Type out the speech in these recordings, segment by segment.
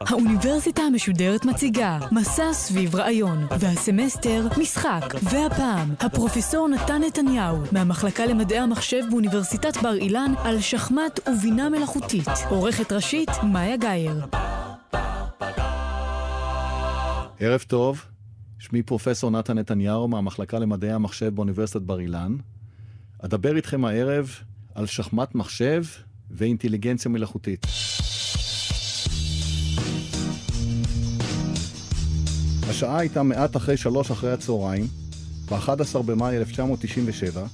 האוניברסיטה המשודרת מציגה מסע סביב רעיון, והסמסטר משחק, והפעם הפרופסור נתן נתניהו מהמחלקה למדעי המחשב באוניברסיטת בר אילן על שחמט ובינה מלאכותית. עורכת ראשית מאיה גאייר. ערב טוב, שמי פרופסור נתן נתניהו מהמחלקה למדעי המחשב באוניברסיטת בר אילן. אדבר איתכם הערב על שחמט מחשב ואינטליגנציה מלאכותית. השעה הייתה מעט אחרי שלוש אחרי הצהריים, ב-11 במאי 1997,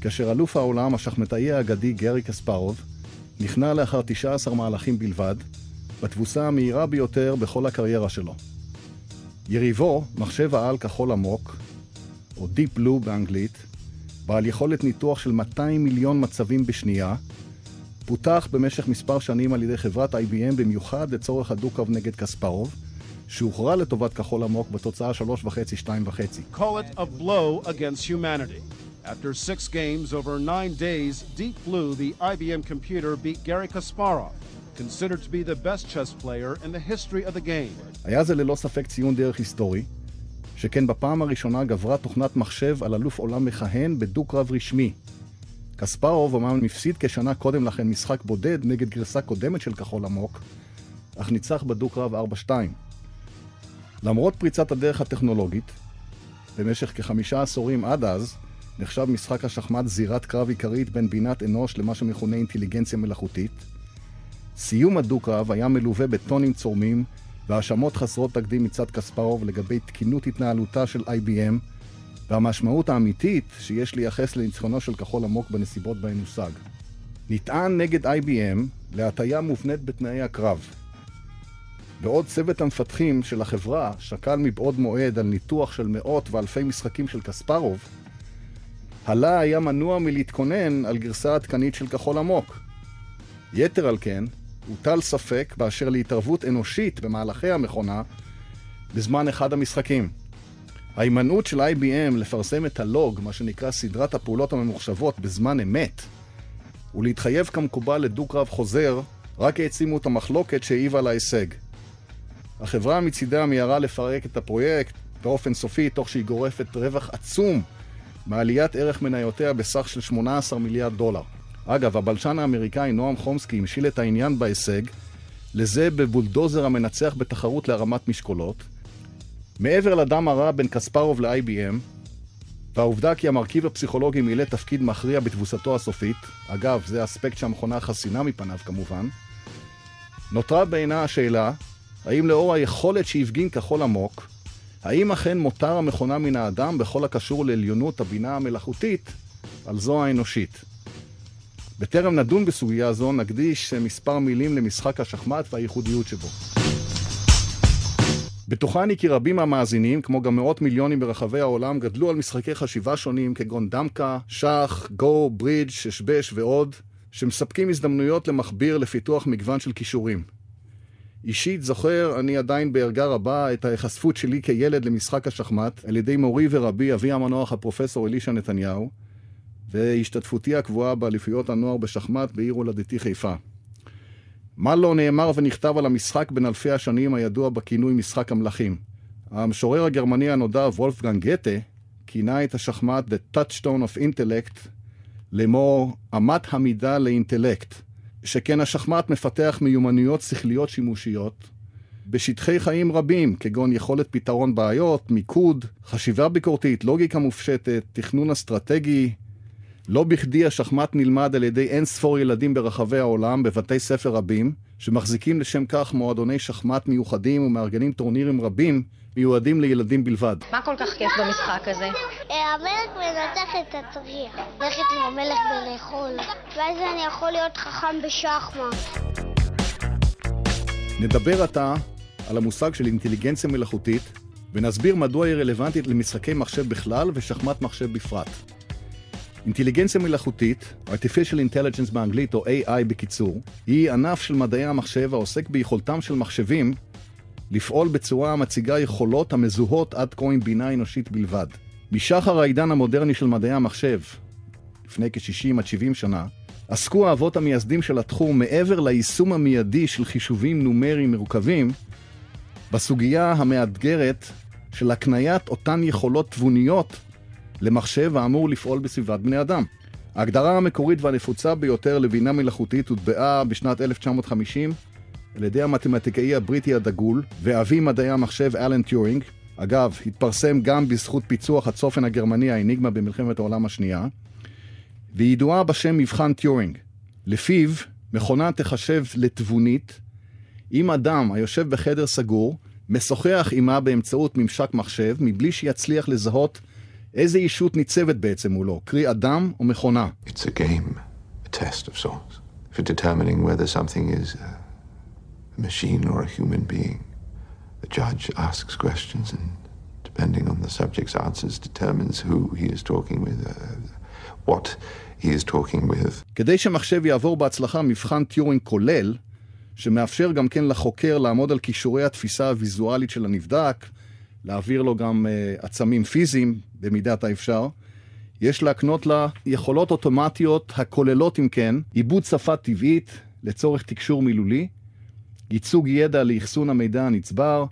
כאשר אלוף העולם, השחמטאי האגדי גרי קספרוב, נכנע לאחר 19 מהלכים בלבד, בתבוסה המהירה ביותר בכל הקריירה שלו. יריבו, מחשב העל כחול עמוק, או Deep Blue באנגלית, בעל יכולת ניתוח של 200 מיליון מצבים בשנייה, פותח במשך מספר שנים על ידי חברת IBM במיוחד לצורך הדו-קרב נגד קספרוב, שהוכרע לטובת כחול עמוק בתוצאה 3.5-2.5. Call it a blow against humanity. After six games over nine days, Deep Blue, the IBM computer, beat Gary Kasparov, considered to be the best chess player in the history of the game. היה זה ללא ספק ציון דרך היסטורי, שכן בפעם הראשונה גברה תוכנת מחשב על אלוף עולם מכהן בדו-קרב רשמי. קספרוב אמנם הפסיד כשנה קודם לכן משחק בודד נגד גרסה קודמת של כחול עמוק, אך ניצח בדו-קרב 4-2. למרות פריצת הדרך הטכנולוגית, במשך כחמישה עשורים עד אז, נחשב משחק השחמט זירת קרב עיקרית בין בינת אנוש למה שמכונה אינטליגנציה מלאכותית. סיום הדו-קרב היה מלווה בטונים צורמים והאשמות חסרות תקדים מצד קספרוב לגבי תקינות התנהלותה של IBM והמשמעות האמיתית שיש לייחס לניצחונו של כחול עמוק בנסיבות בהן הושג. נטען נגד IBM להטיה מובנית בתנאי הקרב. בעוד צוות המפתחים של החברה שקל מבעוד מועד על ניתוח של מאות ואלפי משחקים של קספרוב, הלה היה מנוע מלהתכונן על גרסה עדכנית של כחול עמוק. יתר על כן, הוטל ספק באשר להתערבות אנושית במהלכי המכונה בזמן אחד המשחקים. ההימנעות של IBM לפרסם את הלוג, מה שנקרא סדרת הפעולות הממוחשבות, בזמן אמת, ולהתחייב כמקובל לדו-קרב חוזר, רק העצימו את המחלוקת שהעיבה להישג. החברה מצידה מיהרה לפרק את הפרויקט באופן סופי, תוך שהיא גורפת רווח עצום מעליית ערך מניותיה בסך של 18 מיליארד דולר. אגב, הבלשן האמריקאי נועם חומסקי המשיל את העניין בהישג לזה בבולדוזר המנצח בתחרות להרמת משקולות. מעבר לדם הרע בין קספרוב ל-IBM, והעובדה כי המרכיב הפסיכולוגי מילא תפקיד מכריע בתבוסתו הסופית, אגב, זה אספקט שהמכונה חסינה מפניו כמובן, נותרה בעינה השאלה, האם לאור היכולת שהפגין כחול עמוק, האם אכן מותר המכונה מן האדם בכל הקשור לעליונות הבינה המלאכותית על זו האנושית? בטרם נדון בסוגיה זו, נקדיש מספר מילים למשחק השחמט והייחודיות שבו. בטוחני כי רבים מהמאזינים, כמו גם מאות מיליונים ברחבי העולם, גדלו על משחקי חשיבה שונים כגון דמקה, שח, גו, ברידג', ששבש ועוד, שמספקים הזדמנויות למכביר לפיתוח מגוון של כישורים. אישית זוכר אני עדיין בערגה רבה את ההיחשפות שלי כילד למשחק השחמט על ידי מורי ורבי אבי המנוח הפרופסור אלישע נתניהו והשתתפותי הקבועה באליפויות הנוער בשחמט בעיר הולדתי חיפה. מה לא נאמר ונכתב על המשחק בין אלפי השנים הידוע בכינוי משחק המלכים. המשורר הגרמני הנודע וולפגנג גתה כינה את השחמט The Touchstone of Intellect לאמור אמת המידה לאינטלקט. שכן השחמט מפתח מיומנויות שכליות שימושיות בשטחי חיים רבים, כגון יכולת פתרון בעיות, מיקוד, חשיבה ביקורתית, לוגיקה מופשטת, תכנון אסטרטגי. לא בכדי השחמט נלמד על ידי אין ספור ילדים ברחבי העולם בבתי ספר רבים, שמחזיקים לשם כך מועדוני שחמט מיוחדים ומארגנים טורנירים רבים מיועדים לילדים בלבד. מה כל כך כיף במשחק הזה? המלך מנצח את הצריח. ללכת עם המלך ולאכול. ואז אני יכול להיות חכם בשחמט. נדבר עתה על המושג של אינטליגנציה מלאכותית, ונסביר מדוע היא רלוונטית למשחקי מחשב בכלל ושחמט מחשב בפרט. אינטליגנציה מלאכותית, artificial intelligence באנגלית או AI בקיצור, היא ענף של מדעי המחשב העוסק ביכולתם של מחשבים לפעול בצורה המציגה יכולות המזוהות עד כה עם בינה אנושית בלבד. משחר העידן המודרני של מדעי המחשב, לפני כ-60 עד 70 שנה, עסקו האבות המייסדים של התחום מעבר ליישום המיידי של חישובים נומריים מורכבים, בסוגיה המאתגרת של הקניית אותן יכולות תבוניות למחשב האמור לפעול בסביבת בני אדם. ההגדרה המקורית והנפוצה ביותר לבינה מלאכותית הוטבעה בשנת 1950 על ידי המתמטיקאי הבריטי הדגול ואבי מדעי המחשב אלן טיורינג. אגב, התפרסם גם בזכות פיצוח הצופן הגרמני האניגמה במלחמת העולם השנייה, והיא ידועה בשם מבחן טיורינג. לפיו, מכונה תחשב לתבונית אם אדם היושב בחדר סגור משוחח עימה באמצעות ממשק מחשב מבלי שיצליח לזהות איזו ישות ניצבת בעצם מולו, קרי אדם או מכונה. It's a game, a test of sorts, for determining whether something is a machine or a human being. The judge asks questions and depending on the subject's answers determines who he is talking with, uh, what he is talking with. כדי שמחשב יעבור בהצלחה מבחן טיורינג כולל, שמאפשר גם כן לחוקר לעמוד על כישורי התפיסה הוויזואלית של הנבדק, להעביר לו גם uh, עצמים פיזיים במידת האפשר, יש להקנות לה יכולות אוטומטיות הכוללות אם כן עיבוד שפה טבעית לצורך תקשור מילולי, ייצוג ידע לאחסון המידע הנצבר,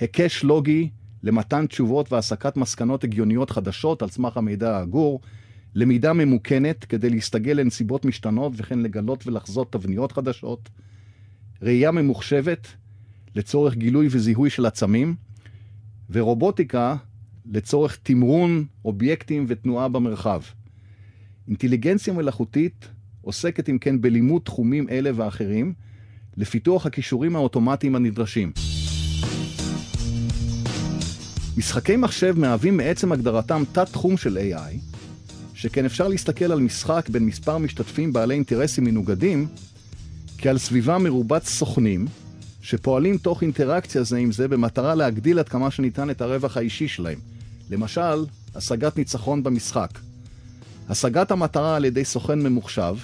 היקש לוגי למתן תשובות והסקת מסקנות הגיוניות חדשות על סמך המידע האגור, למידה ממוכנת כדי להסתגל לנסיבות משתנות וכן לגלות ולחזות תבניות חדשות, ראייה ממוחשבת לצורך גילוי וזיהוי של עצמים, ורובוטיקה לצורך תמרון אובייקטים ותנועה במרחב. אינטליגנציה מלאכותית עוסקת אם כן בלימוד תחומים אלה ואחרים, לפיתוח הכישורים האוטומטיים הנדרשים. משחקי מחשב מהווים מעצם הגדרתם תת-תחום של AI, שכן אפשר להסתכל על משחק בין מספר משתתפים בעלי אינטרסים מנוגדים, כעל סביבה מרובת סוכנים, שפועלים תוך אינטראקציה זה עם זה במטרה להגדיל עד כמה שניתן את הרווח האישי שלהם. למשל, השגת ניצחון במשחק. השגת המטרה על ידי סוכן ממוחשב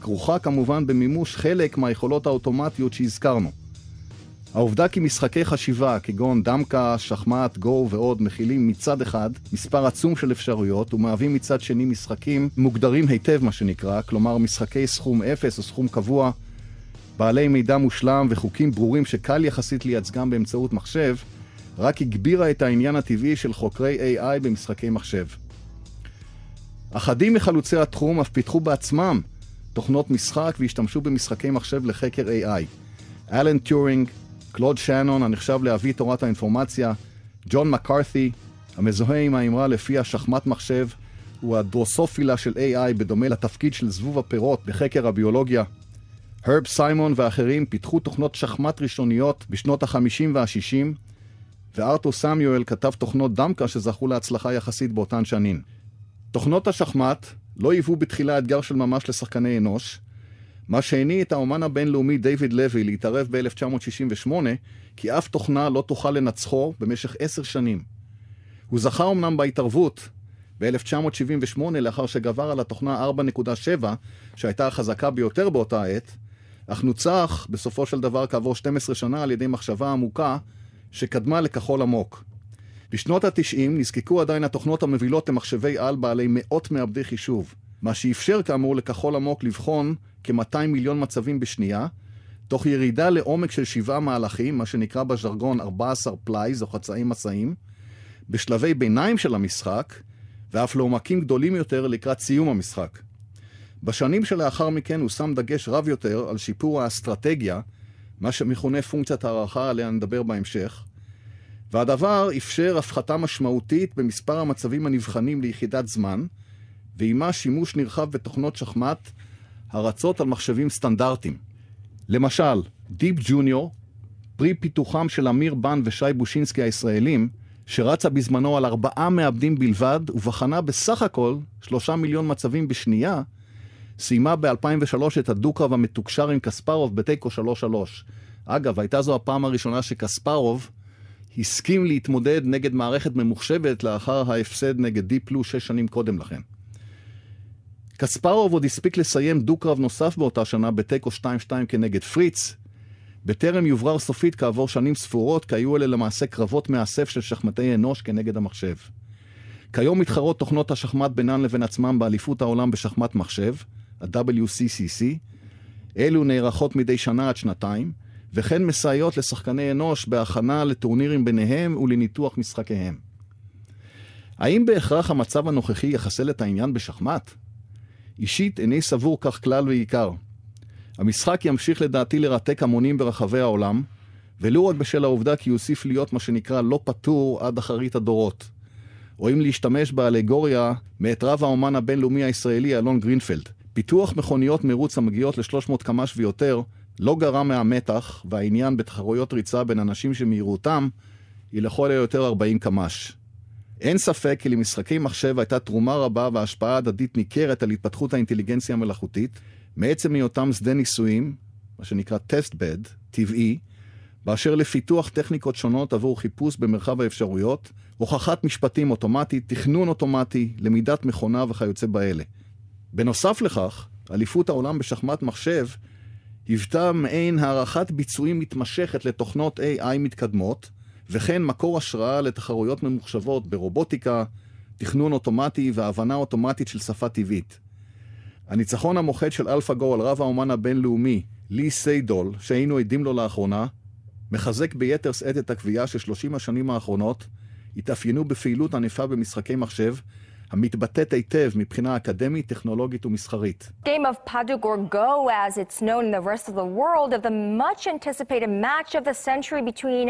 כרוכה כמובן במימוש חלק מהיכולות האוטומטיות שהזכרנו. העובדה כי משחקי חשיבה כגון דמקה, שחמט, גו ועוד מכילים מצד אחד מספר עצום של אפשרויות ומהווים מצד שני משחקים מוגדרים היטב מה שנקרא, כלומר משחקי סכום אפס או סכום קבוע, בעלי מידע מושלם וחוקים ברורים שקל יחסית לייצגם באמצעות מחשב, רק הגבירה את העניין הטבעי של חוקרי AI במשחקי מחשב. אחדים מחלוצי התחום אף פיתחו בעצמם תוכנות משחק והשתמשו במשחקי מחשב לחקר AI. אלן טיורינג, קלוד שנון, הנחשב לאבי תורת האינפורמציה, ג'ון מקארת'י, המזוהה עם האמרה לפיה שחמט מחשב הוא הדרוסופילה של AI בדומה לתפקיד של זבוב הפירות בחקר הביולוגיה. הרב סיימון ואחרים פיתחו תוכנות שחמט ראשוניות בשנות ה-50 וה-60, וארתור סמיואל כתב תוכנות דמקה שזכו להצלחה יחסית באותן שנים. תוכנות השחמט לא היוו בתחילה אתגר של ממש לשחקני אנוש, מה שהניע את האומן הבינלאומי דיוויד לוי להתערב ב-1968, כי אף תוכנה לא תוכל לנצחו במשך עשר שנים. הוא זכה אמנם בהתערבות ב-1978, לאחר שגבר על התוכנה 4.7, שהייתה החזקה ביותר באותה עת, אך נוצח בסופו של דבר כעבור 12 שנה על ידי מחשבה עמוקה שקדמה לכחול עמוק. בשנות ה-90 נזקקו עדיין התוכנות המובילות למחשבי על בעלי מאות מעבדי חישוב, מה שאפשר כאמור לכחול עמוק לבחון כ-200 מיליון מצבים בשנייה, תוך ירידה לעומק של שבעה מהלכים, מה שנקרא בז'רגון 14 plies או חצאי מסעים, בשלבי ביניים של המשחק, ואף לעומקים גדולים יותר לקראת סיום המשחק. בשנים שלאחר מכן הוא שם דגש רב יותר על שיפור האסטרטגיה, מה שמכונה פונקציית הערכה עליה נדבר בהמשך, והדבר אפשר הפחתה משמעותית במספר המצבים הנבחנים ליחידת זמן, ועימה שימוש נרחב בתוכנות שחמט הרצות על מחשבים סטנדרטיים. למשל, דיפ ג'וניור, פרי פיתוחם של אמיר בן ושי בושינסקי הישראלים, שרצה בזמנו על ארבעה מעבדים בלבד, ובחנה בסך הכל שלושה מיליון מצבים בשנייה, סיימה ב-2003 את הדו-קרב המתוקשר עם קספרוב בתיקו 3-3. אגב, הייתה זו הפעם הראשונה שקספרוב הסכים להתמודד נגד מערכת ממוחשבת לאחר ההפסד נגד דיפלו שש שנים קודם לכן. קספרוב עוד הספיק לסיים דו-קרב נוסף באותה שנה בתיקו 2-2 כנגד פריץ, בטרם יוברר סופית כעבור שנים ספורות, כי היו אלה למעשה קרבות מאסף של שחמטי אנוש כנגד המחשב. כיום מתחרות תוכנות השחמט בינן לבין עצמם באליפות העולם בשחמט מחשב, ה-WCCC. אלו נערכות מדי שנה עד שנתיים, וכן מסייעות לשחקני אנוש בהכנה לטורנירים ביניהם ולניתוח משחקיהם. האם בהכרח המצב הנוכחי יחסל את העניין בשחמט? אישית איני סבור כך כלל ועיקר. המשחק ימשיך לדעתי לרתק המונים ברחבי העולם, ולו רק בשל העובדה כי יוסיף להיות מה שנקרא לא פטור עד אחרית הדורות. או אם להשתמש באלגוריה מאת רב האומן הבינלאומי הישראלי אלון גרינפלד. פיתוח מכוניות מרוץ המגיעות ל-300 קמ"ש ויותר לא גרע מהמתח והעניין בתחרויות ריצה בין אנשים שמהירותם היא לכל היותר 40 קמ"ש. אין ספק כי למשחקי מחשב הייתה תרומה רבה והשפעה הדדית ניכרת על התפתחות האינטליגנציה המלאכותית, מעצם היותם שדה ניסויים, מה שנקרא טסט בד, טבעי, באשר לפיתוח טכניקות שונות עבור חיפוש במרחב האפשרויות, הוכחת משפטים אוטומטית, תכנון אוטומטי, למידת מכונה וכיוצא באלה. בנוסף לכך, אליפות העולם בשחמט מחשב היוותה מעין הערכת ביצועים מתמשכת לתוכנות AI מתקדמות, וכן מקור השראה לתחרויות ממוחשבות ברובוטיקה, תכנון אוטומטי והבנה אוטומטית של שפה טבעית. הניצחון המוחץ של אלפא-גו על רב האומן הבינלאומי, לי סיידול, שהיינו עדים לו לאחרונה, מחזק ביתר שאת את הקביעה ששלושים השנים האחרונות התאפיינו בפעילות ענפה במשחקי מחשב, המתבטאת היטב מבחינה אקדמית, טכנולוגית ומסחרית. Game of Padugor Go, as it's known in the rest of the world, of the much anticipated match of the century between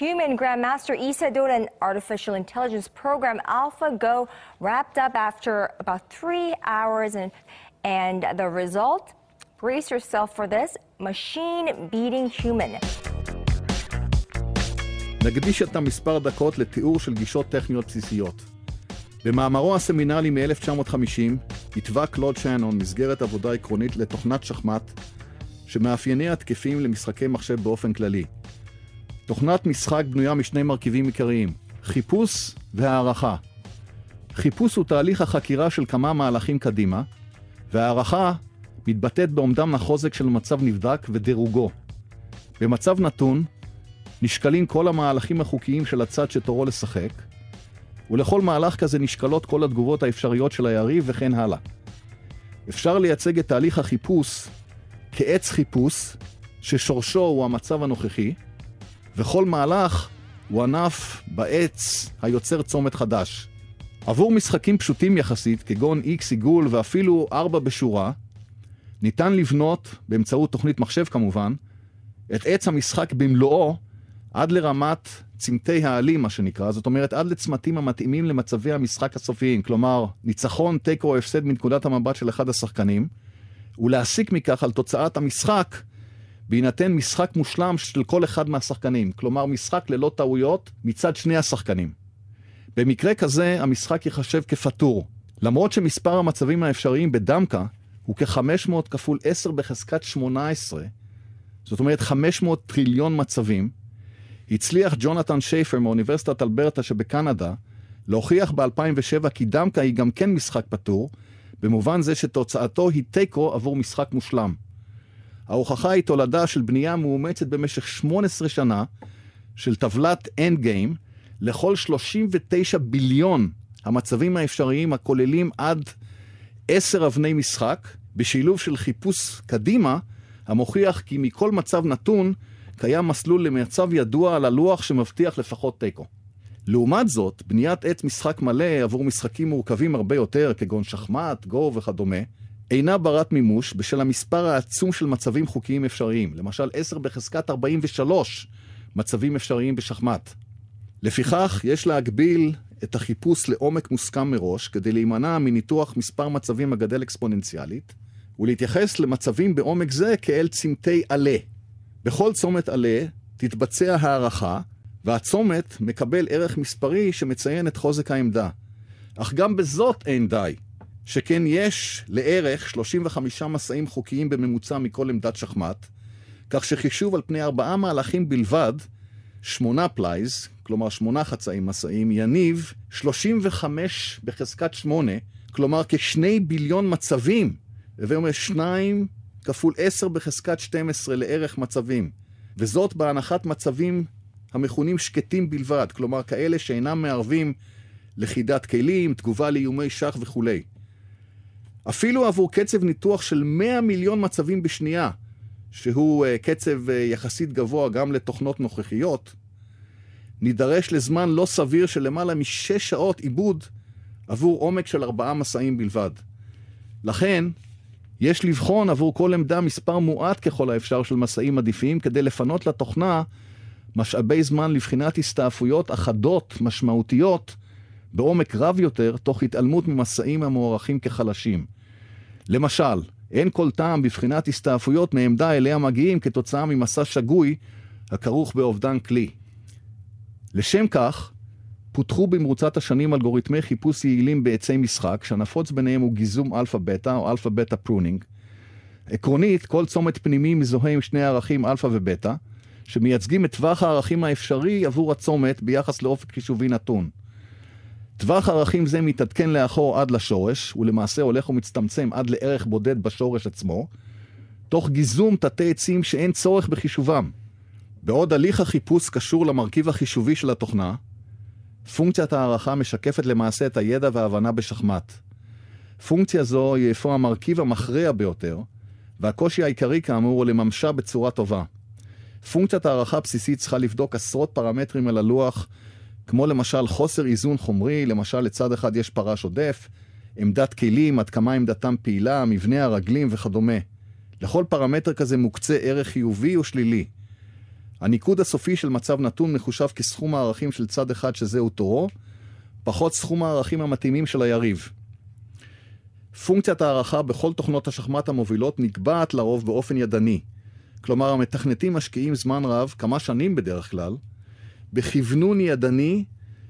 human Grandmaster Isadora and artificial intelligence program AlphaGo wrapped up after about three hours and, and the result, brace yourself for this, machine beating human. נקדיש את המספר דקות לתיאור של גישות טכניות בסיסיות. במאמרו הסמינלי מ-1950 התווה קלוד שנון מסגרת עבודה עקרונית לתוכנת שחמט שמאפייניה תקפים למשחקי מחשב באופן כללי. תוכנת משחק בנויה משני מרכיבים עיקריים, חיפוש והערכה. חיפוש הוא תהליך החקירה של כמה מהלכים קדימה, והערכה מתבטאת באומדן החוזק של מצב נבדק ודירוגו. במצב נתון, נשקלים כל המהלכים החוקיים של הצד שתורו לשחק, ולכל מהלך כזה נשקלות כל התגובות האפשריות של היריב וכן הלאה. אפשר לייצג את תהליך החיפוש כעץ חיפוש, ששורשו הוא המצב הנוכחי, וכל מהלך הוא ענף בעץ היוצר צומת חדש. עבור משחקים פשוטים יחסית, כגון X עיגול ואפילו 4 בשורה, ניתן לבנות, באמצעות תוכנית מחשב כמובן, את עץ המשחק במלואו עד לרמת צמתי העלים, מה שנקרא, זאת אומרת, עד לצמתים המתאימים למצבי המשחק הסופיים, כלומר, ניצחון, תיקו או הפסד מנקודת המבט של אחד השחקנים, ולהסיק מכך על תוצאת המשחק, בהינתן משחק מושלם של כל אחד מהשחקנים, כלומר, משחק ללא טעויות מצד שני השחקנים. במקרה כזה, המשחק ייחשב כפטור. למרות שמספר המצבים האפשריים בדמקה הוא כ-500 כפול 10 בחזקת 18, זאת אומרת 500 טריליון מצבים, הצליח ג'ונתן שייפר מאוניברסיטת אלברטה שבקנדה להוכיח ב-2007 כי דמקה היא גם כן משחק פטור, במובן זה שתוצאתו היא תיקו עבור משחק מושלם. ההוכחה היא תולדה של בנייה מאומצת במשך 18 שנה של טבלת אנד גיים לכל 39 ביליון המצבים האפשריים הכוללים עד 10 אבני משחק, בשילוב של חיפוש קדימה, המוכיח כי מכל מצב נתון קיים מסלול למצב ידוע על הלוח שמבטיח לפחות תיקו. לעומת זאת, בניית עץ משחק מלא עבור משחקים מורכבים הרבה יותר, כגון שחמט, גו וכדומה, אינה ברת מימוש בשל המספר העצום של מצבים חוקיים אפשריים, למשל 10 בחזקת 43 מצבים אפשריים בשחמט. לפיכך, יש להגביל את החיפוש לעומק מוסכם מראש, כדי להימנע מניתוח מספר מצבים הגדל אקספוננציאלית, ולהתייחס למצבים בעומק זה כאל צמתי עלה. בכל צומת עלה תתבצע הערכה, והצומת מקבל ערך מספרי שמציין את חוזק העמדה. אך גם בזאת אין די, שכן יש לערך 35 מסעים חוקיים בממוצע מכל עמדת שחמט, כך שחישוב על פני ארבעה מהלכים בלבד, שמונה plies, כלומר שמונה חצאי מסעים, יניב 35 בחזקת שמונה כלומר כשני ביליון מצבים. הווי אומר שניים כפול עשר בחזקת 12 לערך מצבים. וזאת בהנחת מצבים המכונים שקטים בלבד, כלומר כאלה שאינם מערבים לכידת כלים, תגובה לאיומי שח וכולי. אפילו עבור קצב ניתוח של 100 מיליון מצבים בשנייה, שהוא uh, קצב uh, יחסית גבוה גם לתוכנות נוכחיות, נידרש לזמן לא סביר של למעלה משש שעות עיבוד עבור עומק של ארבעה מסעים בלבד. לכן, יש לבחון עבור כל עמדה מספר מועט ככל האפשר של מסעים עדיפים כדי לפנות לתוכנה משאבי זמן לבחינת הסתעפויות אחדות, משמעותיות, בעומק רב יותר, תוך התעלמות ממסעים המוערכים כחלשים. למשל, אין כל טעם בבחינת הסתעפויות מעמדה אליה מגיעים כתוצאה ממסע שגוי הכרוך באובדן כלי. לשם כך, פותחו במרוצת השנים אלגוריתמי חיפוש יעילים בעצי משחק, שהנפוץ ביניהם הוא גיזום אלפא-בטא או alpha-beta pruning. עקרונית, כל צומת פנימי מזוהה עם שני ערכים אלפא ובטא, שמייצגים את טווח הערכים האפשרי עבור הצומת ביחס לאופק חישובי נתון. טווח ערכים זה מתעדכן לאחור עד לשורש, ולמעשה הולך ומצטמצם עד לערך בודד בשורש עצמו, תוך גיזום תתי עצים שאין צורך בחישובם. בעוד הליך החיפוש קשור למרכיב החישובי של התוכנה, פונקציית הערכה משקפת למעשה את הידע וההבנה בשחמט. פונקציה זו היא אפוא המרכיב המכריע ביותר, והקושי העיקרי כאמור הוא לממשה בצורה טובה. פונקציית הערכה בסיסית צריכה לבדוק עשרות פרמטרים על הלוח, כמו למשל חוסר איזון חומרי, למשל לצד אחד יש פרש עודף, עמדת כלים, עד כמה עמדתם פעילה, מבנה הרגלים וכדומה. לכל פרמטר כזה מוקצה ערך חיובי או שלילי. הניקוד הסופי של מצב נתון מחושב כסכום הערכים של צד אחד שזהו תורו, פחות סכום הערכים המתאימים של היריב. פונקציית הערכה בכל תוכנות השחמט המובילות נקבעת לרוב באופן ידני. כלומר, המתכנתים משקיעים זמן רב, כמה שנים בדרך כלל, בכוונון ידני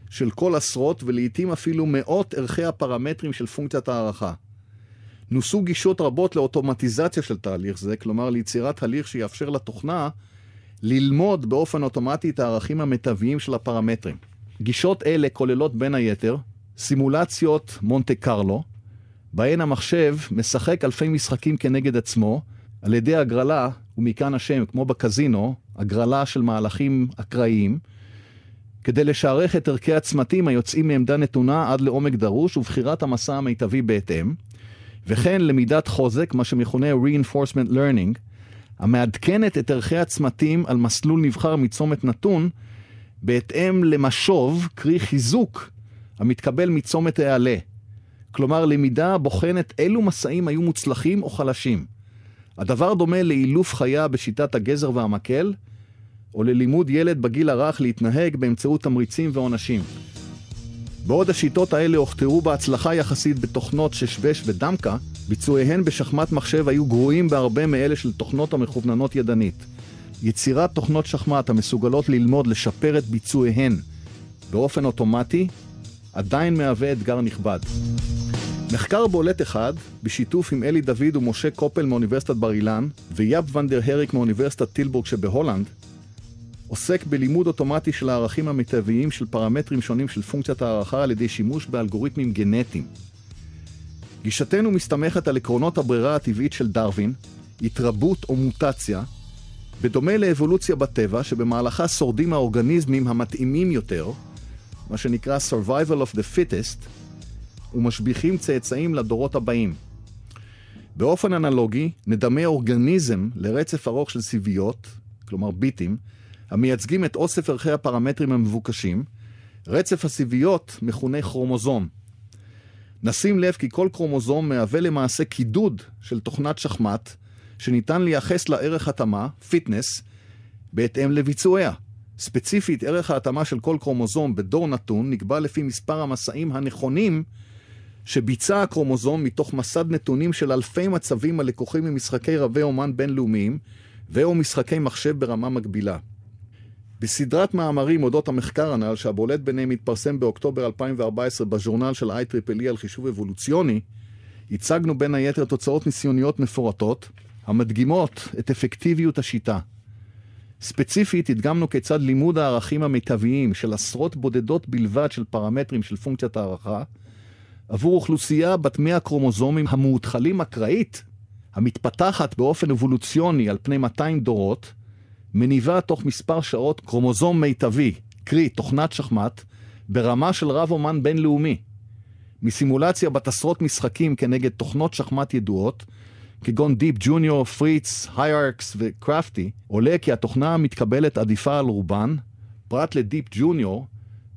של כל עשרות ולעיתים אפילו מאות ערכי הפרמטרים של פונקציית הערכה. נוסו גישות רבות לאוטומטיזציה של תהליך זה, כלומר ליצירת הליך שיאפשר לתוכנה ללמוד באופן אוטומטי את הערכים המיטביים של הפרמטרים. גישות אלה כוללות בין היתר סימולציות מונטה קרלו, בהן המחשב משחק אלפי משחקים כנגד עצמו על ידי הגרלה, ומכאן השם, כמו בקזינו, הגרלה של מהלכים אקראיים, כדי לשערך את ערכי הצמתים היוצאים מעמדה נתונה עד לעומק דרוש ובחירת המסע המיטבי בהתאם, וכן למידת חוזק, מה שמכונה reinforcement learning, המעדכנת את ערכי הצמתים על מסלול נבחר מצומת נתון, בהתאם למשוב, קרי חיזוק, המתקבל מצומת העלה. כלומר, למידה בוחנת אילו מסעים היו מוצלחים או חלשים. הדבר דומה לאילוף חיה בשיטת הגזר והמקל, או ללימוד ילד בגיל הרך להתנהג באמצעות תמריצים ועונשים. בעוד השיטות האלה הוכתרו בהצלחה יחסית בתוכנות ששבש ודמקה, ביצועיהן בשחמט מחשב היו גרועים בהרבה מאלה של תוכנות המכווננות ידנית. יצירת תוכנות שחמט המסוגלות ללמוד לשפר את ביצועיהן באופן אוטומטי, עדיין מהווה אתגר נכבד. מחקר בולט אחד, בשיתוף עם אלי דוד ומשה קופל מאוניברסיטת בר אילן ויאב ונדר הריק מאוניברסיטת טילבורג שבהולנד, עוסק בלימוד אוטומטי של הערכים המיטביים של פרמטרים שונים של פונקציית הערכה על ידי שימוש באלגוריתמים גנטיים. גישתנו מסתמכת על עקרונות הברירה הטבעית של דרווין, התרבות או מוטציה, בדומה לאבולוציה בטבע שבמהלכה שורדים האורגניזמים המתאימים יותר, מה שנקרא survival of the fittest, ומשביחים צאצאים לדורות הבאים. באופן אנלוגי, נדמה אורגניזם לרצף ארוך של סיביות, כלומר ביטים, המייצגים את אוסף ערכי הפרמטרים המבוקשים, רצף הסיביות מכונה כרומוזום. נשים לב כי כל כרומוזום מהווה למעשה קידוד של תוכנת שחמט, שניתן לייחס לה ערך התאמה, fitness, בהתאם לביצועיה. ספציפית, ערך ההתאמה של כל כרומוזום בדור נתון נקבע לפי מספר המסעים הנכונים שביצע הכרומוזום מתוך מסד נתונים של אלפי מצבים הלקוחים ממשחקי רבי אומן בינלאומיים ו/או משחקי מחשב ברמה מקבילה. בסדרת מאמרים אודות המחקר הנ"ל, שהבולט ביניהם התפרסם באוקטובר 2014 בז'ורנל של IEEE על חישוב אבולוציוני, הצגנו בין היתר תוצאות ניסיוניות מפורטות, המדגימות את אפקטיביות השיטה. ספציפית הדגמנו כיצד לימוד הערכים המיטביים של עשרות בודדות בלבד של פרמטרים של פונקציית הערכה, עבור אוכלוסייה בת 100 קרומוזומים המאותחלים אקראית, המתפתחת באופן אבולוציוני על פני 200 דורות, מניבה תוך מספר שעות כרומוזום מיטבי, קרי תוכנת שחמט, ברמה של רב אומן בינלאומי. מסימולציה בת עשרות משחקים כנגד תוכנות שחמט ידועות, כגון Deep Junior, Fritz, Hiarcs ו Crafty, עולה כי התוכנה מתקבלת עדיפה על רובן, פרט ל Deep Junior,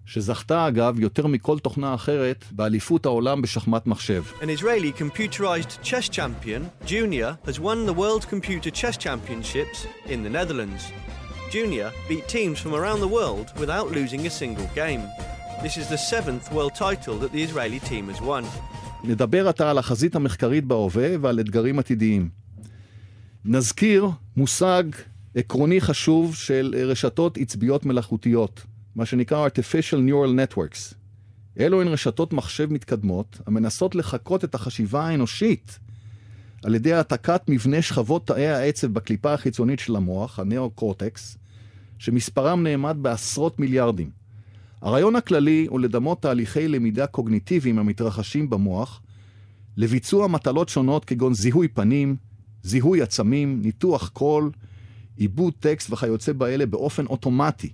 שזכתה אגב יותר מכל תוכנה אחרת באליפות העולם בשחמט מחשב. An Israeli computerized chess champion, Junior, has won the World Computer Chess Championships in the Netherlands. Junior beat teams from around the world without losing a single game. This is the seventh world title that the Israeli team has won. נדבר עתה על החזית המחקרית בהווה ועל אתגרים עתידיים. נזכיר מושג עקרוני חשוב של רשתות עצביות מלאכותיות, מה שנקרא artificial neural networks. אלו הן רשתות מחשב מתקדמות המנסות לחקות את החשיבה האנושית על ידי העתקת מבנה שכבות תאי העצב בקליפה החיצונית של המוח, הנאו-קורטקס, שמספרם נאמד בעשרות מיליארדים. הרעיון הכללי הוא לדמות תהליכי למידה קוגניטיביים המתרחשים במוח לביצוע מטלות שונות כגון זיהוי פנים, זיהוי עצמים, ניתוח קול, עיבוד טקסט וכיוצא באלה באופן אוטומטי.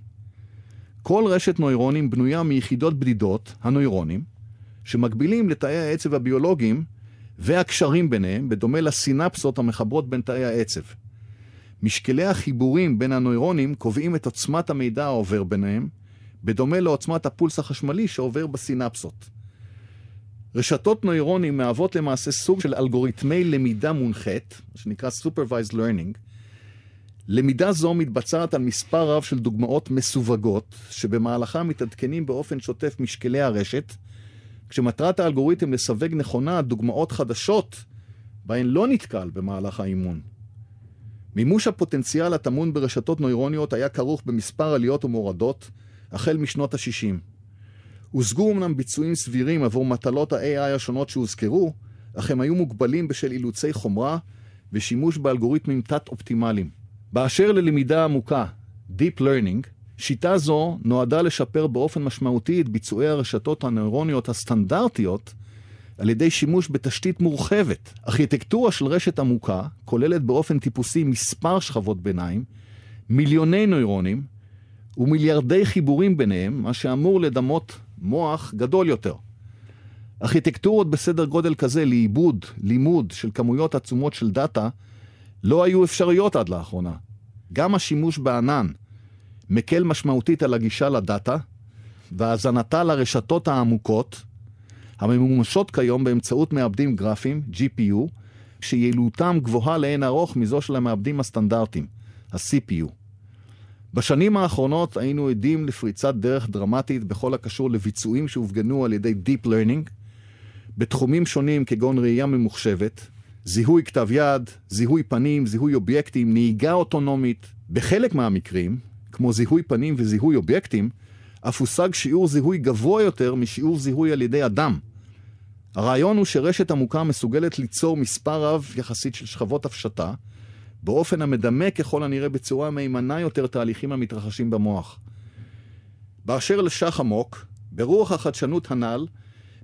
כל רשת נוירונים בנויה מיחידות בדידות, הנוירונים, שמקבילים לתאי העצב הביולוגיים והקשרים ביניהם, בדומה לסינפסות המחברות בין תאי העצב. משקלי החיבורים בין הנוירונים קובעים את עוצמת המידע העובר ביניהם, בדומה לעוצמת הפולס החשמלי שעובר בסינפסות. רשתות נוירונים מהוות למעשה סוג של אלגוריתמי למידה מונחית, שנקרא Supervised Learning. למידה זו מתבצעת על מספר רב של דוגמאות מסווגות, שבמהלכה מתעדכנים באופן שוטף משקלי הרשת, כשמטרת האלגוריתם לסווג נכונה דוגמאות חדשות, בהן לא נתקל במהלך האימון. מימוש הפוטנציאל הטמון ברשתות נוירוניות היה כרוך במספר עליות ומורדות, החל משנות ה-60. הושגו אמנם ביצועים סבירים עבור מטלות ה-AI השונות שהוזכרו, אך הם היו מוגבלים בשל אילוצי חומרה ושימוש באלגוריתמים תת-אופטימליים. באשר ללמידה עמוקה, Deep Learning, שיטה זו נועדה לשפר באופן משמעותי את ביצועי הרשתות הנוירוניות הסטנדרטיות על ידי שימוש בתשתית מורחבת. ארכיטקטורה של רשת עמוקה כוללת באופן טיפוסי מספר שכבות ביניים, מיליוני נוירונים ומיליארדי חיבורים ביניהם, מה שאמור לדמות מוח גדול יותר. ארכיטקטורות בסדר גודל כזה לעיבוד, לימוד של כמויות עצומות של דאטה לא היו אפשריות עד לאחרונה. גם השימוש בענן מקל משמעותית על הגישה לדאטה והאזנתה לרשתות העמוקות הממומשות כיום באמצעות מעבדים גרפיים, GPU, שיעילותם גבוהה לאין ארוך מזו של המעבדים הסטנדרטיים, ה-CPU. בשנים האחרונות היינו עדים לפריצת דרך דרמטית בכל הקשור לביצועים שהופגנו על ידי Deep Learning בתחומים שונים כגון ראייה ממוחשבת, זיהוי כתב יד, זיהוי פנים, זיהוי אובייקטים, נהיגה אוטונומית. בחלק מהמקרים, כמו זיהוי פנים וזיהוי אובייקטים, אף הושג שיעור זיהוי גבוה יותר משיעור זיהוי על ידי אדם. הרעיון הוא שרשת עמוקה מסוגלת ליצור מספר רב יחסית של שכבות הפשטה, באופן המדמה ככל הנראה בצורה מהימנה יותר תהליכים המתרחשים במוח. באשר לשח עמוק, ברוח החדשנות הנ"ל,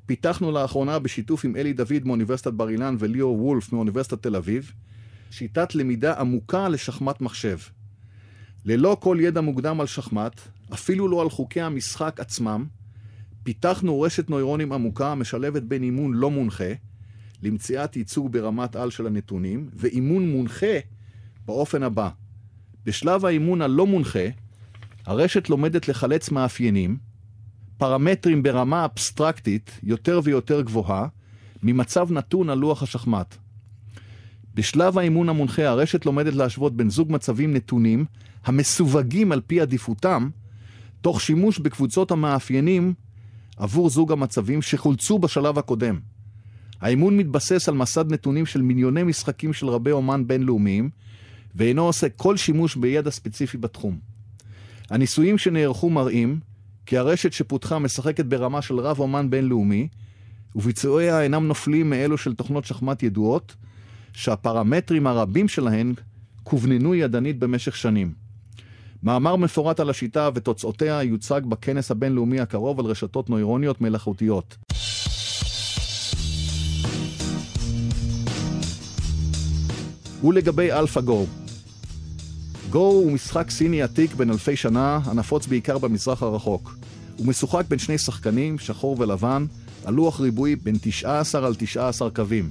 פיתחנו לאחרונה בשיתוף עם אלי דוד מאוניברסיטת בר אילן וליאור וולף מאוניברסיטת תל אביב, שיטת למידה עמוקה לשחמט מחשב. ללא כל ידע מוקדם על שחמט, אפילו לא על חוקי המשחק עצמם, פיתחנו רשת נוירונים עמוקה המשלבת בין אימון לא מונחה, למציאת ייצוג ברמת על של הנתונים, ואימון מונחה באופן הבא. בשלב האימון הלא מונחה, הרשת לומדת לחלץ מאפיינים, פרמטרים ברמה אבסטרקטית יותר ויותר גבוהה, ממצב נתון על לוח השחמט. בשלב האימון המונחה הרשת לומדת להשוות בין זוג מצבים נתונים המסווגים על פי עדיפותם, תוך שימוש בקבוצות המאפיינים עבור זוג המצבים שחולצו בשלב הקודם. האימון מתבסס על מסד נתונים של מיליוני משחקים של רבי אומן בינלאומיים, ואינו עושה כל שימוש בידע ספציפי בתחום. הניסויים שנערכו מראים כי הרשת שפותחה משחקת ברמה של רב אומן בינלאומי, וביצועיה אינם נופלים מאלו של תוכנות שחמט ידועות, שהפרמטרים הרבים שלהן כווננו ידנית במשך שנים. מאמר מפורט על השיטה ותוצאותיה יוצג בכנס הבינלאומי הקרוב על רשתות נוירוניות מלאכותיות. ולגבי אלפא גו, גו. הוא משחק סיני עתיק בן אלפי שנה, הנפוץ בעיקר במזרח הרחוק. הוא משוחק בין שני שחקנים, שחור ולבן, על לוח ריבועי בן 19 על 19 קווים.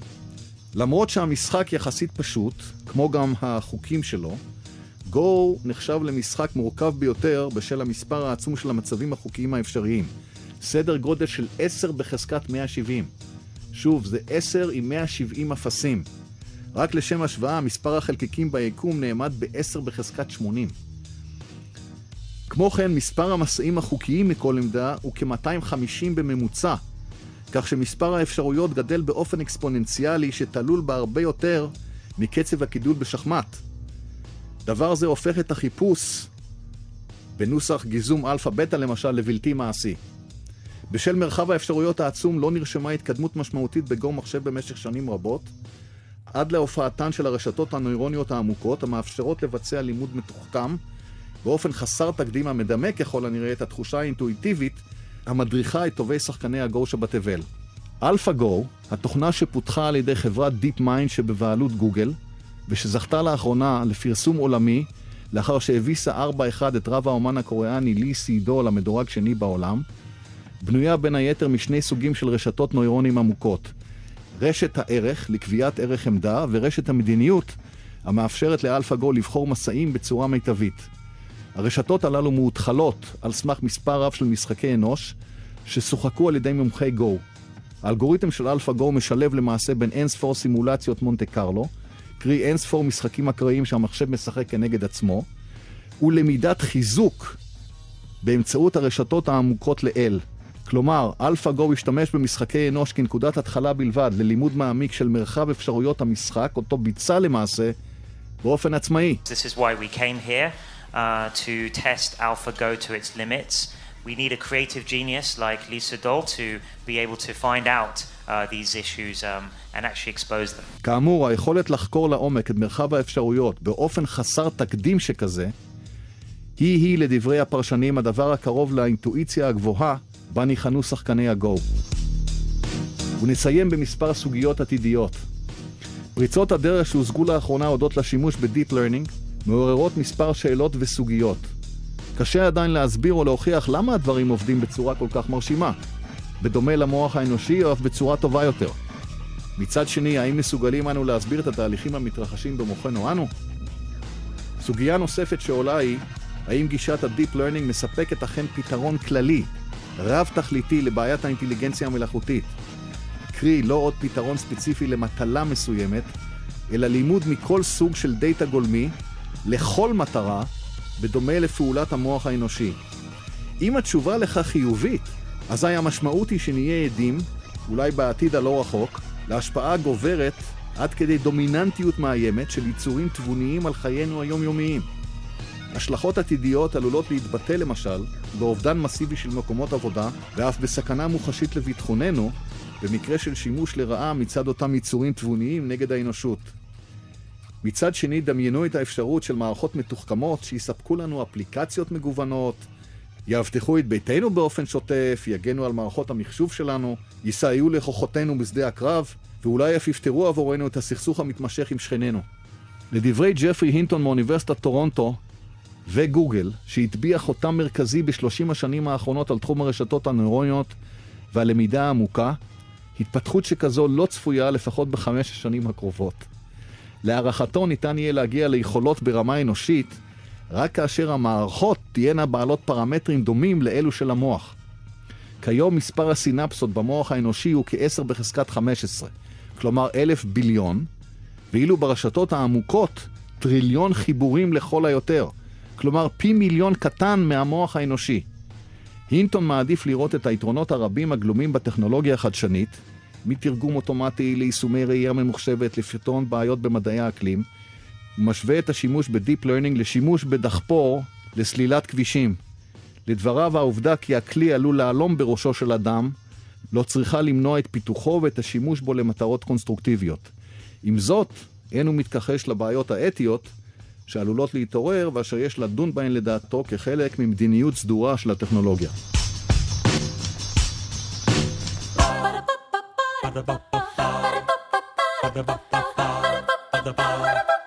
למרות שהמשחק יחסית פשוט, כמו גם החוקים שלו, גו נחשב למשחק מורכב ביותר בשל המספר העצום של המצבים החוקיים האפשריים. סדר גודל של 10 בחזקת 170. שוב, זה 10 עם 170 אפסים. רק לשם השוואה, מספר החלקיקים ביקום נאמד ב-10 בחזקת 80. כמו כן, מספר המסעים החוקיים מכל עמדה הוא כ-250 בממוצע, כך שמספר האפשרויות גדל באופן אקספוננציאלי שתלול בהרבה יותר מקצב הגידול בשחמט. דבר זה הופך את החיפוש בנוסח גיזום אלפא-בטא למשל לבלתי מעשי. בשל מרחב האפשרויות העצום לא נרשמה התקדמות משמעותית בגו מחשב במשך שנים רבות, עד להופעתן של הרשתות הנוירוניות העמוקות המאפשרות לבצע לימוד מתוחכם באופן חסר תקדים המדמה ככל הנראה את התחושה האינטואיטיבית המדריכה את טובי שחקני הגו שבתבל. אלפא גו, התוכנה שפותחה על ידי חברת Mind שבבעלות גוגל, ושזכתה לאחרונה לפרסום עולמי לאחר שהביסה 4-1 את רב האומן הקוריאני לי סיידול המדורג שני בעולם, בנויה בין היתר משני סוגים של רשתות נוירונים עמוקות. רשת הערך לקביעת ערך עמדה ורשת המדיניות המאפשרת לאלפא גו לבחור מסעים בצורה מיטבית. הרשתות הללו מאותחלות על סמך מספר רב של משחקי אנוש ששוחקו על ידי מומחי גו. האלגוריתם של אלפא גו משלב למעשה בין אינספור סימולציות מונטה קרלו, קרי אינספור משחקים אקראיים שהמחשב משחק כנגד עצמו, ולמידת חיזוק באמצעות הרשתות העמוקות לאל. כלומר, גו השתמש במשחקי אנוש כנקודת התחלה בלבד ללימוד מעמיק של מרחב אפשרויות המשחק, אותו ביצע למעשה באופן עצמאי. This is why we came here, uh, to test AlphaGo to its limits. We need a creative genius like Lisa Dole to be able to find out uh, these issues um, and actually expose them. כאמור, היכולת לחקור לעומק את מרחב האפשרויות באופן חסר תקדים שכזה, היא-היא לדברי הפרשנים הדבר הקרוב לאינטואיציה הגבוהה בה ניחנו שחקני הגו. ונסיים במספר סוגיות עתידיות. פריצות הדרך שהושגו לאחרונה הודות לשימוש ב deep learning מעוררות מספר שאלות וסוגיות. קשה עדיין להסביר או להוכיח למה הדברים עובדים בצורה כל כך מרשימה, בדומה למוח האנושי או אף בצורה טובה יותר. מצד שני, האם מסוגלים אנו להסביר את התהליכים המתרחשים במוחנו אנו? סוגיה נוספת שעולה היא, האם גישת ה-Deep Learning מספקת אכן פתרון כללי, רב-תכליתי לבעיית האינטליגנציה המלאכותית? קרי, לא עוד פתרון ספציפי למטלה מסוימת, אלא לימוד מכל סוג של דאטה גולמי, לכל מטרה, בדומה לפעולת המוח האנושי. אם התשובה לכך חיובית, אזי המשמעות היא שנהיה עדים, אולי בעתיד הלא רחוק, להשפעה גוברת עד כדי דומיננטיות מאיימת של יצורים תבוניים על חיינו היומיומיים. השלכות עתידיות עלולות להתבטא למשל באובדן מסיבי של מקומות עבודה ואף בסכנה מוחשית לביטחוננו במקרה של שימוש לרעה מצד אותם יצורים תבוניים נגד האנושות. מצד שני, דמיינו את האפשרות של מערכות מתוחכמות שיספקו לנו אפליקציות מגוונות, יאבטחו את ביתנו באופן שוטף, יגנו על מערכות המחשוב שלנו, יסייעו לכוחותינו בשדה הקרב, ואולי אף יפתרו עבורנו את הסכסוך המתמשך עם שכנינו. לדברי ג'פרי הינטון מאוניברסיטת טורונטו וגוגל, שהטביע חותם מרכזי בשלושים השנים האחרונות על תחום הרשתות הנוירוניות והלמידה העמוקה, התפתחות שכזו לא צפויה לפחות בחמש השנים הקרובות. להערכתו ניתן יהיה להגיע ליכולות ברמה אנושית רק כאשר המערכות תהיינה בעלות פרמטרים דומים לאלו של המוח. כיום מספר הסינפסות במוח האנושי הוא כ-10 בחזקת 15, כלומר אלף ביליון, ואילו ברשתות העמוקות טריליון חיבורים לכל היותר, כלומר פי מיליון קטן מהמוח האנושי. הינטון מעדיף לראות את היתרונות הרבים הגלומים בטכנולוגיה החדשנית, מתרגום אוטומטי ליישומי ראייה ממוחשבת לפתרון בעיות במדעי האקלים, ומשווה את השימוש ב deep learning לשימוש בדחפור לסלילת כבישים. לדבריו העובדה כי הכלי עלול להלום בראשו של אדם, לא צריכה למנוע את פיתוחו ואת השימוש בו למטרות קונסטרוקטיביות. עם זאת, אין הוא מתכחש לבעיות האתיות שעלולות להתעורר ואשר יש לדון בהן לדעתו כחלק ממדיניות סדורה של הטכנולוגיה. Ba-da-ba-ba-ba. Ba-da-ba-ba-ba. Ba-da-ba-ba-ba.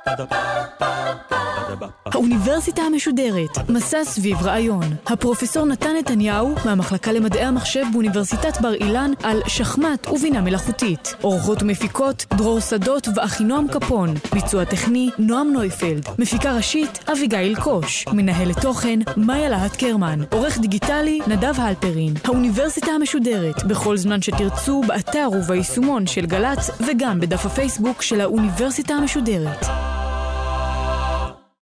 האוניברסיטה המשודרת, מסע סביב רעיון. הפרופסור נתן נתניהו, מהמחלקה למדעי המחשב באוניברסיטת בר אילן, על שחמט ובינה מלאכותית. אורחות ומפיקות, דרור שדות ואחינועם קפון. ביצוע טכני, נועם נויפלד. מפיקה ראשית, אביגיל קוש. מנהלת תוכן, מאיה להט קרמן. עורך דיגיטלי, נדב הלפרין. האוניברסיטה המשודרת, בכל זמן שתרצו, באתר וביישומון של גל"צ, וגם בדף הפייסבוק של האוניברסיטה המשודרת.